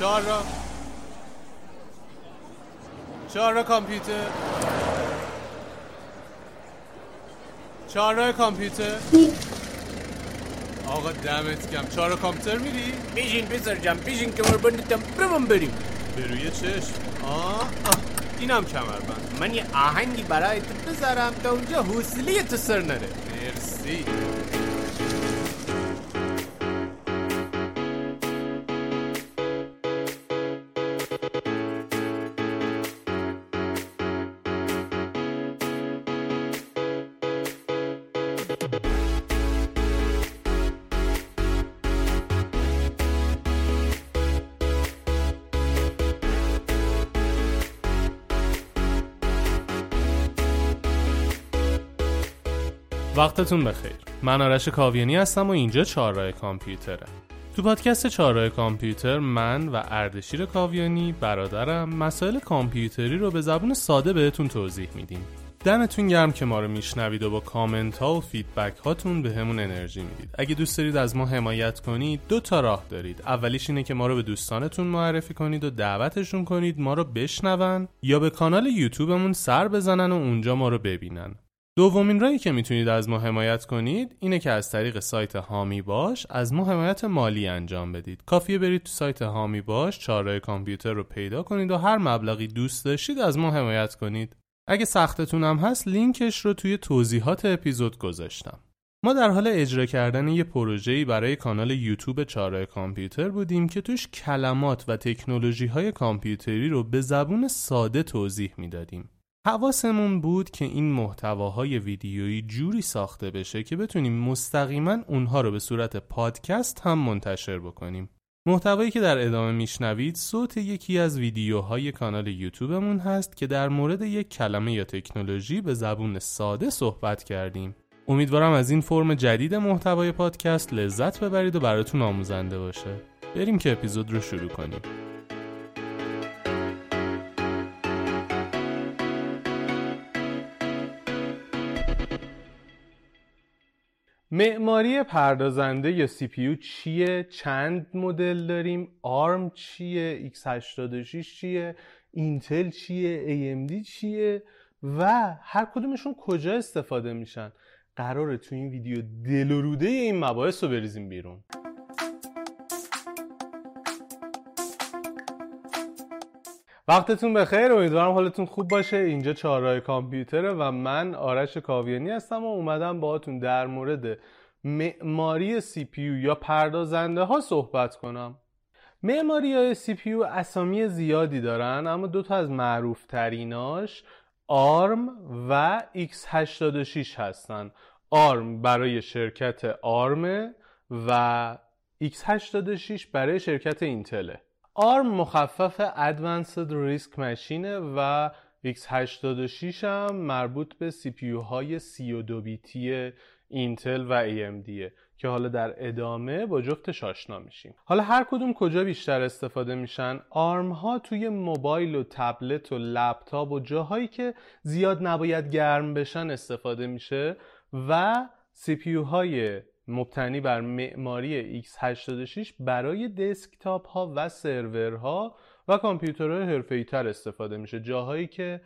چهار را. چهار را کامپیوتر. چهار را کامپیوتر. آقا دمت کم چهار را کامپیوتر میری؟ بیشین پسر جم بیشین کمر بندتم برم بریم. به روی چشم. آه, آه. اینم کمربند. من یه آهنگی برای تو بذارم تا اونجا حوصله تو سر نره. مرسی. وقتتون بخیر. من آرش کاویانی هستم و اینجا چهارراه کامپیوتره. تو پادکست چهارراه کامپیوتر من و اردشیر کاویانی برادرم مسائل کامپیوتری رو به زبون ساده بهتون توضیح میدیم. دمتون گرم که ما رو میشنوید و با کامنت ها و feedback هاتون بهمون انرژی می‌دید. اگه دوست دارید از ما حمایت کنید دو تا راه دارید. اولیش اینه که ما رو به دوستانتون معرفی کنید و دعوتشون کنید ما رو بشنون یا به کانال یوتیوبمون سر بزنن و اونجا ما رو ببینن. دومین راهی که می‌تونید از ما حمایت کنید اینه که از طریق سایت هامی باش از ما حمایت مالی انجام بدید. کافیه برید تو سایت هامی باش چاره کامپیوتر رو پیدا کنید و هر مبلغی دوست داشتید از ما حمایت کنید. اگه سختتون هم هست لینکش رو توی توضیحات اپیزود گذاشتم. ما در حال اجرا کردن یه پروژه‌ای برای کانال یوتیوب چاره کامپیوتر بودیم که توش کلمات و تکنولوژی های کامپیوتری رو به زبون ساده توضیح می‌دادیم. حواسمون بود که این محتواهای ویدیویی جوری ساخته بشه که بتونیم مستقیما اونها رو به صورت پادکست هم منتشر بکنیم. محتوایی که در ادامه میشنوید صوت یکی از ویدیوهای کانال یوتیوبمون هست که در مورد یک کلمه یا تکنولوژی به زبون ساده صحبت کردیم. امیدوارم از این فرم جدید محتوای پادکست لذت ببرید و براتون آموزنده باشه. بریم که اپیزود رو شروع کنیم. معماری پردازنده یا سی چیه؟ چند مدل داریم؟ آرم چیه؟ x86 چیه؟ اینتل چیه؟ AMD چیه؟ و هر کدومشون کجا استفاده میشن؟ قراره تو این ویدیو دل و روده این مباحث رو بریزیم بیرون. وقتتون بخیر امیدوارم حالتون خوب باشه. اینجا چهارراه کامپیوتره و من آرش کاویانی هستم و اومدم باهاتون در مورد معماری سی یا پردازنده ها صحبت کنم. معماری های سی پیو اسامی زیادی دارن اما دو تا از معروف تریناش آرم و x86 هستن. آرم برای شرکت آرم و x86 برای شرکت اینتله آرم مخفف Advanced Risk Machine و x86 هم مربوط به پیو های 32 بیتی اینتل و AMD که حالا در ادامه با جفتش آشنا میشیم. حالا هر کدوم کجا بیشتر استفاده میشن؟ آرم ها توی موبایل و تبلت و لپتاپ و جاهایی که زیاد نباید گرم بشن استفاده میشه و پیو های مبتنی بر معماری x86 برای دسکتاپ ها و سرورها و کامپیوترهای حرفه‌ای تر استفاده میشه. جاهایی که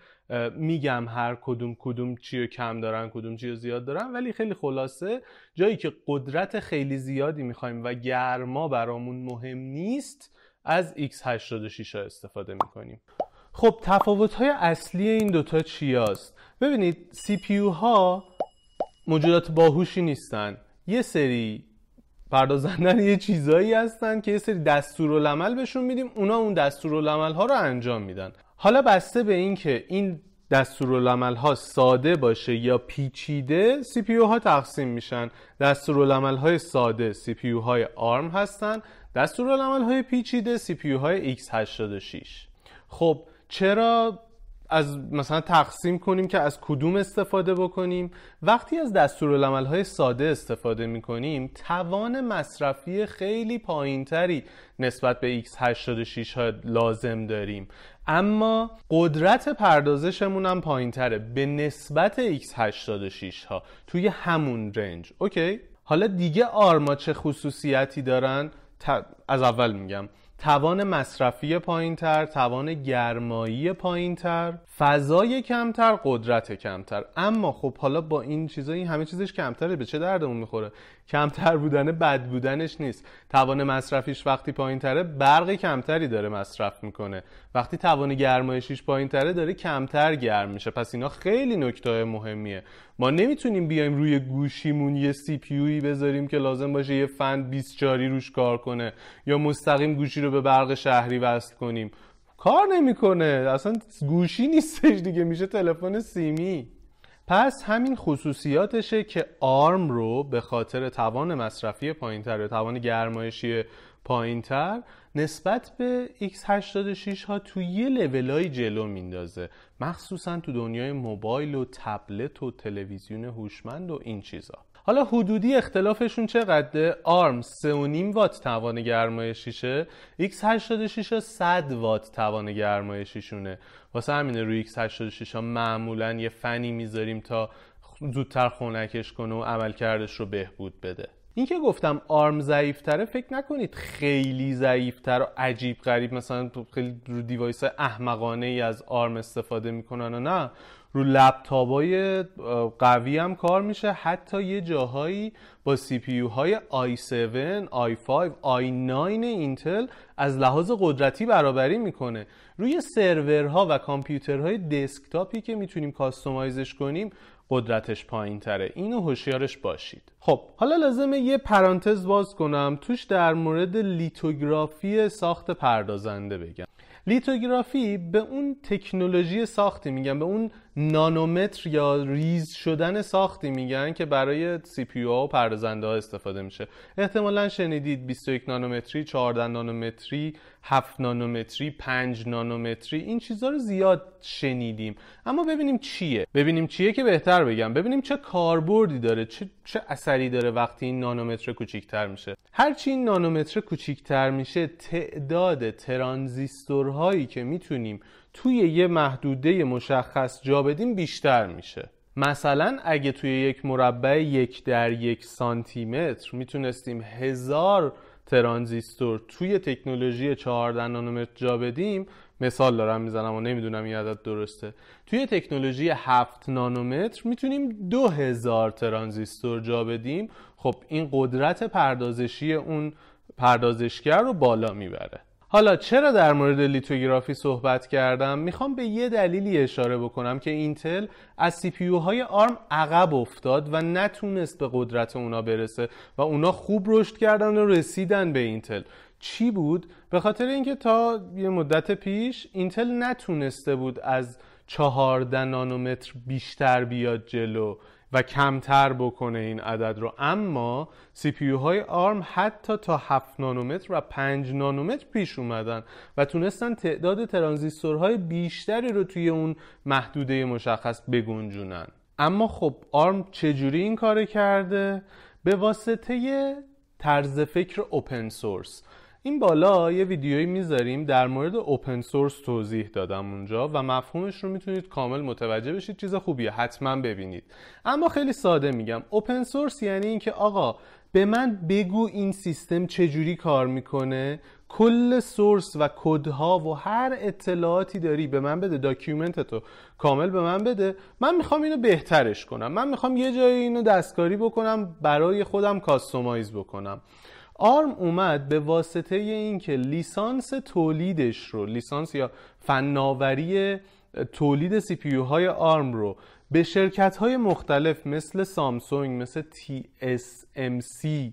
میگم هر کدوم کدوم چی کم دارن کدوم چی زیاد دارن ولی خیلی خلاصه جایی که قدرت خیلی زیادی می‌خوایم و گرما برامون مهم نیست از x86 ها استفاده می‌کنیم. خب تفاوت های اصلی این دوتا چی هست؟ ببینید CPU ها موجودات باهوشی نیستن. یه سری پردازندن یه چیزایی هستن که یه سری دستورالعمل بهشون میدیم اونا اون دستورالعمل ها رو انجام میدن. حالا بسته به اینکه این دستورالعمل ها ساده باشه یا پیچیده CPU ها تقسیم میشن. دستورالعمل های ساده CPU های ARM هستن دستورالعمل های پیچیده CPU های x86 خب چرا از مثلا تقسیم کنیم که از کدوم استفاده بکنیم. وقتی از های ساده استفاده می‌کنیم توان مصرفی خیلی پایینتری نسبت به x86 ها لازم داریم. اما قدرت پردازشمون هم پایینتره به نسبت x86 ها توی همون رنج. اوکی؟ حالا دیگه آرما چه خصوصیتی دارن؟ از اول میگم. توان مصرفی پایینتر توان گرمایی پایینتر فضای کمتر قدرت کمتر. اما خب حالا با این چیزا این همه چیزش کمتره به چه دردمون می‌خوره؟ کمتر بودن بد بودنش نیست. توان مصرفیش وقتی پایینتره برق کمتری داره مصرف می‌کنه. وقتی توان گرمایشیش پایینتره داره کمتر گرم میشه. پس اینا خیلی نکته مهمیه. ما نمی‌تونیم بیایم روی گوشیمون یه سی پی بذاریم که لازم باشه یه فن 24 روش کار کنه یا مستقیم گوشی رو به برق شهری وصل کنیم. کار نمی‌کنه. اصلا گوشی نیستش دیگه. میشه تلفن سیمی. پس همین خصوصیاتشه که آرم رو به خاطر توان مصرفی پایینتر یا توان گرمایشی پایینتر نسبت به x86 ها توی یه لولای جلو میندازه. مخصوصا تو دنیای موبایل و تبلت و تلویزیون هوشمند و این چیزا. حالا حدودی اختلافشون چقدره؟ آرم 3.5 وات توان گرمایشیشه. x86 100 وات توان گرمایشیشونه. واسه همینه روی x86 ها معمولا یه فنی می‌ذاریم تا زودتر خونکش کنه و عملکردش رو بهبود بده. این که گفتم ARM ضعیفتره فکر نکنید خیلی ضعیفتر و عجیب غریب مثلا خیلی رو device احمقانه ای از ARM استفاده می‌کنن و نه. رو لپتاپ های قوی هم کار میشه. حتی یه جاهایی با CPU های i7, i5, i9 اینتل از لحاظ قدرتی برابری می‌کنه. روی سرورها و کامپیوترهای دسکتاپی که می‌تونیم customize ش کنیم قدرتش پایین تره. اینو هوشیارش باشید. خب حالا لازمه یه پرانتز باز کنم. توش در مورد لیتوگرافی ساخت پردازنده بگم. لیتوگرافی به اون تکنولوژی ساختی میگن به اون نانومتر یا ریز شدن ساختی میگن که برای CPU و پردازنده ها استفاده میشه. احتمالا شنیدید 21 نانومتری 14 نانومتری 7 نانومتری 5 نانومتری این چیزها رو زیاد شنیدیم. اما ببینیم چیه. ببینیم چیه که بهتر بگم. ببینیم چه کاربردی داره چه, چه اثری داره وقتی این نانومتر کوچیکتر میشه. هرچی این نانومتر کوچیکتر میشه تعداد ترانزیستورهایی که می‌تونیم توی یه محدوده مشخص جا بدیم بیشتر میشه. مثلا اگه توی یک مربع یک در یک سانتی متر می‌تونستیم هزار ترانزیستور توی تکنولوژی 14 نانومتر جا بدیم مثال دارم می‌زنم و نمی‌دونم این عدد درسته. توی تکنولوژی 7 نانومتر می‌تونیم 2000 ترانزیستور جا بدیم. خب این قدرت پردازشی اون پردازشگر رو بالا می‌بره. حالا چرا در مورد لیتوگرافی صحبت کردم؟ می‌خوام به یه دلیلی اشاره بکنم که اینتل از CPU های ARM عقب افتاد و نتونست به قدرت اونا برسه و اونا خوب رشد کردن و رسیدن به اینتل. چی بود؟ به خاطر اینکه تا یه مدت پیش اینتل نتونسته بود از 14 نانومتر بیشتر بیاد جلو. و کمتر بکنه این عدد رو. اما سی پی های آرم حتی تا 7 نانومتر و 5 نانومتر پیش اومدن و تونستن تعداد ترانزیستورهای بیشتری رو توی اون محدوده مشخص بگنجونن. اما خب آرم چجوری این کار کرده؟ به واسطه طرز فکر open source این بالا یه ویدیویی می‌ذاریم در مورد open source توضیح دادم اونجا و مفهومش رو می‌تونید کامل متوجه بشید چیز خوبیه. حتما ببینید. اما خیلی ساده میگم. open source یعنی اینکه آقا به من بگو این سیستم چجوری کار می‌کنه. کل source و کدها و هر اطلاعاتی داری به من بده document تو کامل به من بده. من می‌خوام اینو بهترش کنم. من می‌خوام یه جایی اینو دستکاری بکنم برای خودم customize بکنم. ARM اومد به واسطه اینکه لیسانس تولیدش رو لیسانس یا فناوری تولید CPU های ARM رو به شرکت های مختلف مثل سامسونگ مثل TSMC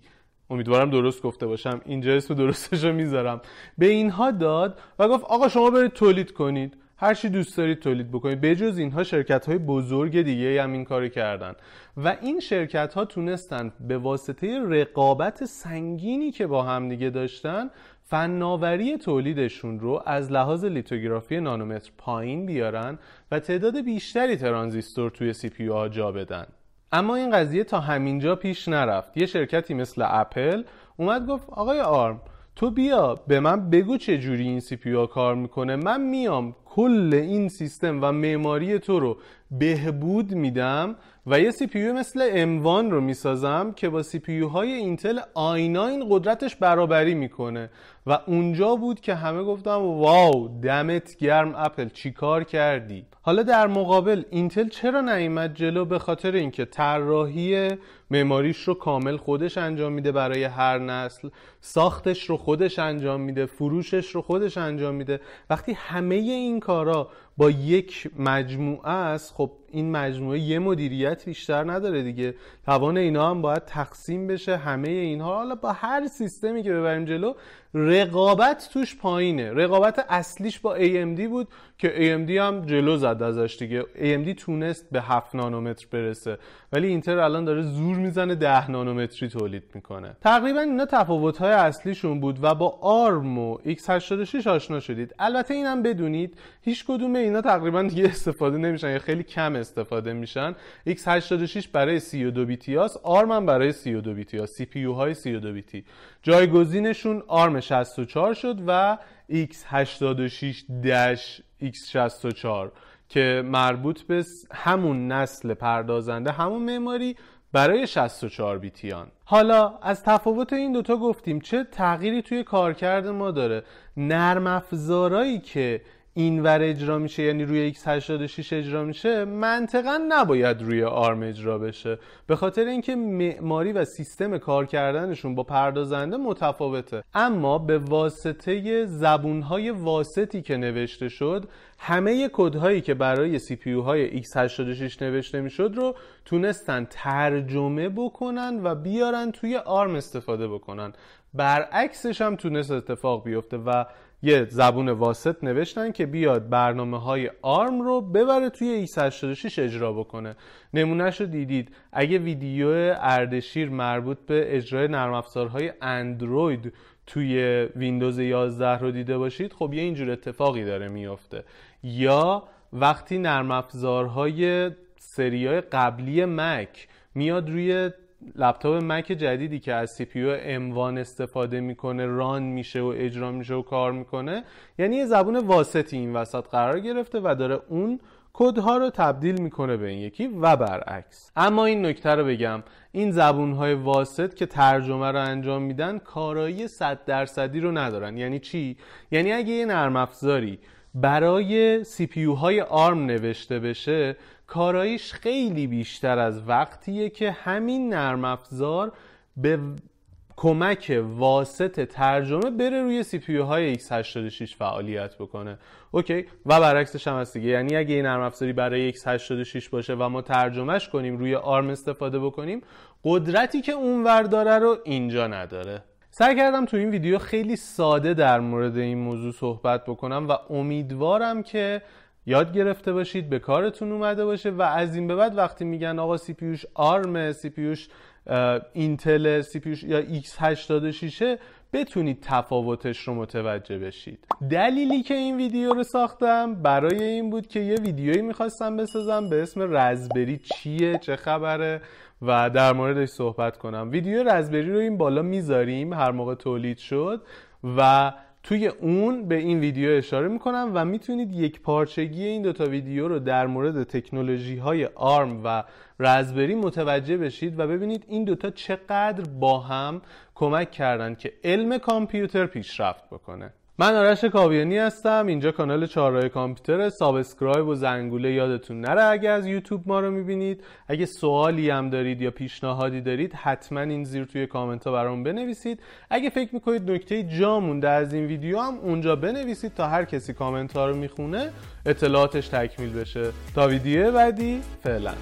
امیدوارم درست گفته باشم اینجا اسم درستش رو می‌ذارم به اینها داد و گفت آقا شما برید تولید کنید. هر چی دوست دارید تولید بکنید. بجز اینها شرکت های بزرگ دیگه هم این کاری کردن. و این شرکت ها تونستن به واسطه رقابت سنگینی که با هم دیگه داشتن فناوری تولیدشون رو از لحاظ لیتوگرافی نانومتر پایین بیارن و تعداد بیشتری ترانزیستور توی CPU ها جا بدن. اما این قضیه تا همینجا پیش نرفت. یه شرکتی مثل اپل اومد گفت آقای ARM تو بیا به من بگو چه جوری این CPU کار می‌کنه. من میام کل این سیستم و معماری تو رو بهبود میدم و یه CPU مثل M1 رو می‌سازم که با سی پی های اینتل آیناین قدرتش برابری می‌کنه. و اونجا بود که همه گفتن wow دمت گرم اپل چیکار کردی؟ حالا در مقابل اینتل چرا نیومد جلو به خاطر اینکه طراحی معماریش رو کامل خودش انجام میده برای هر نسل ساختش رو خودش انجام میده فروشش رو خودش انجام میده. وقتی همه این کارا با یک مجموعه است خب این مجموعه یه مدیریت بیشتر نداره دیگه. توان اینا هم باید تقسیم بشه همه اینها. حالا با هر سیستمی که ببریم جلو رقابت توش پایینه. رقابت اصلیش با AMD بود که AMD هم جلو زد ازش دیگه. AMD تونست به 7 نانومتر برسه. ولی اینتر الان داره زور می‌زنه 10 نانومتری تولید می‌کنه. تقریبا اینا تفاوت های اصلیشون بود و با ARM و x86 آشنا شدید. البته اینم بدونید هیچ کدوم اینا تقریبا دیگه استفاده نمیشن یا خیلی کم استفاده میشن. x86 برای 32 بیتی هاست. ARM هم برای 32 بیتی هاست. سی پی های 32 بیتی. جایگزینشون ARM 64 شد و x86-x64 که مربوط به همون نسل پردازنده همون معماری برای 64 بیتیان حالا از تفاوت این دوتا گفتیم چه تغییری توی کارکرد ما داره. نرم افزارایی که اینور اجرا میشه یعنی روی x86 اجرا میشه منطقا نباید روی آرم اجرا بشه. به خاطر اینکه معماری و سیستم کار کردنشون با پردازنده متفاوته. اما به واسطه زبونهای واسطی که نوشته شد همه کدهایی که برای سی پی های x86 نوشته می‌شد رو تونستن ترجمه بکنن و بیارن توی آرم استفاده بکنن. برعکسش هم تونست اتفاق بیفته و یه زبون واسط نوشتن که بیاد برنامه های آرم رو ببره توی x86 اجرا بکنه. نمونهش رو دیدید. اگه ویدیو اردشیر مربوط به اجرای نرم افزارهای اندروید توی ویندوز 11 رو دیده باشید خب یه اینجور اتفاقی داره میافته. یا وقتی نرم افزارهای سریای قبلی مک میاد روی لپتاپ مک جدیدی که از CPU M1 استفاده می‌کنه run میشه و اجرا میشه و کار می‌کنه یعنی یه زبون واسطی این وسط قرار گرفته و داره اون کدها رو تبدیل می‌کنه به این یکی و برعکس. اما این نکته رو بگم این زبون های واسط که ترجمه رو انجام میدن کارایی 100 درصدی رو ندارن. یعنی چی؟ یعنی اگه یه نرم افزاری برای CPU های ARM نوشته بشه کارایش خیلی بیشتر از وقتیه که همین نرم افزار به کمک واسط ترجمه بره روی سی پی های x86 فعالیت بکنه. اوکی و برعکسش هم هست دیگه. یعنی اگه این نرم افزاری برای x86 باشه و ما ترجمهش کنیم روی ARM استفاده بکنیم قدرتی که اونور داره رو اینجا نداره. سعی کردم تو این ویدیو خیلی ساده در مورد این موضوع صحبت بکنم و امیدوارم که یاد گرفته باشید به کارتون اومده باشه و از این به بعد وقتی میگن آقا سی پیوش آرم سی پیوش اینتل سی پیوش یا x86 بتونید تفاوتش رو متوجه بشید. دلیلی که این ویدیو رو ساختم برای این بود که یه ویدیویی می‌خواستم بسازم به اسم رزبری چیه چه خبره؟ و در موردش صحبت کنم. ویدیو رزبری رو این بالا می‌ذاریم هر موقع تولید شد و توی اون به این ویدیو اشاره می‌کنم و می‌تونید یک پارچگی این دوتا ویدیو رو در مورد تکنولوژی های ARM و Raspberry متوجه بشید و ببینید این دوتا چقدر با هم کمک کردن که علم کامپیوتر پیشرفت بکنه. من آرش کاویانی هستم. اینجا کانال چهارراه کامپیوتر subscribe و زنگوله یادتون نره. اگه از یوتیوب ما رو می‌بینید اگه سوالی هم دارید یا پیشنهادی دارید حتما این زیر توی کامنت ها برام بنویسید. اگه فکر می‌کنید نکته جا مونده از این ویدیو هم اونجا بنویسید تا هر کسی کامنت ها رو می‌خونه اطلاعاتش تکمیل بشه. تا ویدیو بعدی فعلا.